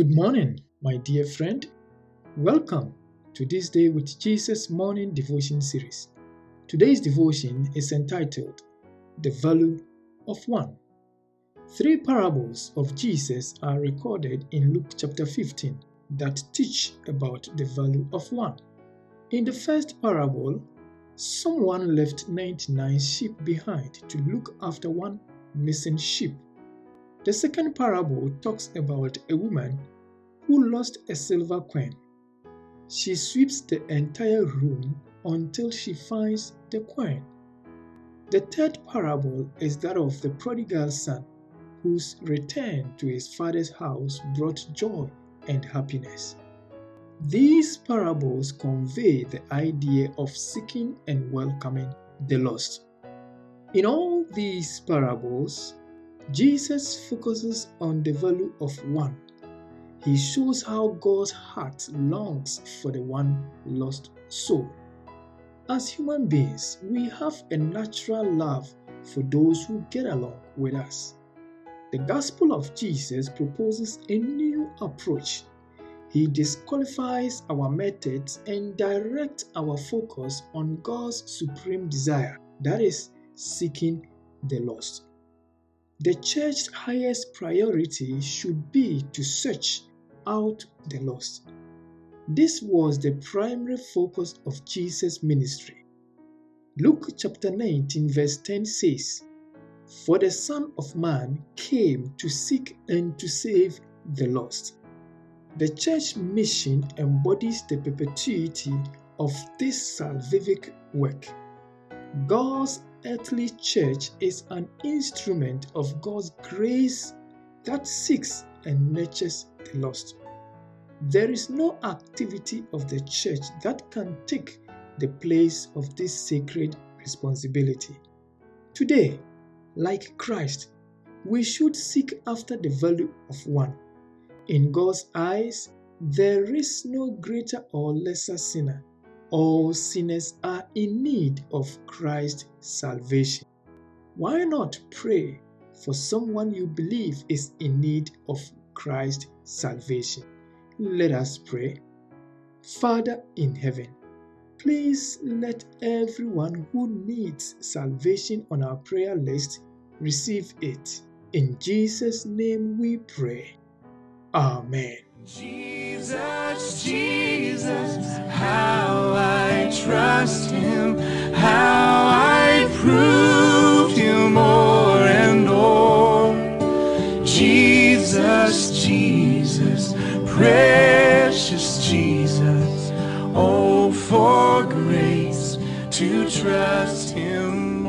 Good morning, my dear friend. Welcome to this Day with Jesus morning devotion series. Today's devotion is entitled The Value of One. Three parables of Jesus are recorded in Luke chapter 15 that teach about the value of one. In the first parable, someone left 99 sheep behind to look after one missing sheep. The second parable talks about a woman who lost a silver coin. She sweeps the entire room until she finds the coin. The third parable is that of the prodigal son, whose return to his father's house brought joy and happiness. These parables convey the idea of seeking and welcoming the lost. In all these parables, Jesus focuses on the value of one. He shows how God's heart longs for the one lost soul. As human beings, we have a natural love for those who get along with us. The gospel of Jesus proposes a new approach. He disqualifies our methods and directs our focus on God's supreme desire, that is, seeking the lost. The church's highest priority should be to search out the lost. This was the primary focus of Jesus' ministry. Luke chapter 19, verse 10 says, For the Son of Man came to seek and to save the lost. The church mission embodies the perpetuity of this salvific work. God's earthly church is an instrument of God's grace that seeks and nurtures the lost. There is no activity of the church that can take the place of this sacred responsibility. Today, like Christ, we should seek after the value of one. In God's eyes, there is no greater or lesser sinner all sinners are in need of Christ's salvation. Why not pray for someone you believe is in need of Christ's salvation? Let us pray. Father in heaven, please let everyone who needs salvation on our prayer list receive it. In Jesus' name we pray. Amen. Jesus, Jesus, trust him, how I proved him more and more. Jesus, Jesus, precious Jesus, oh, for grace to trust him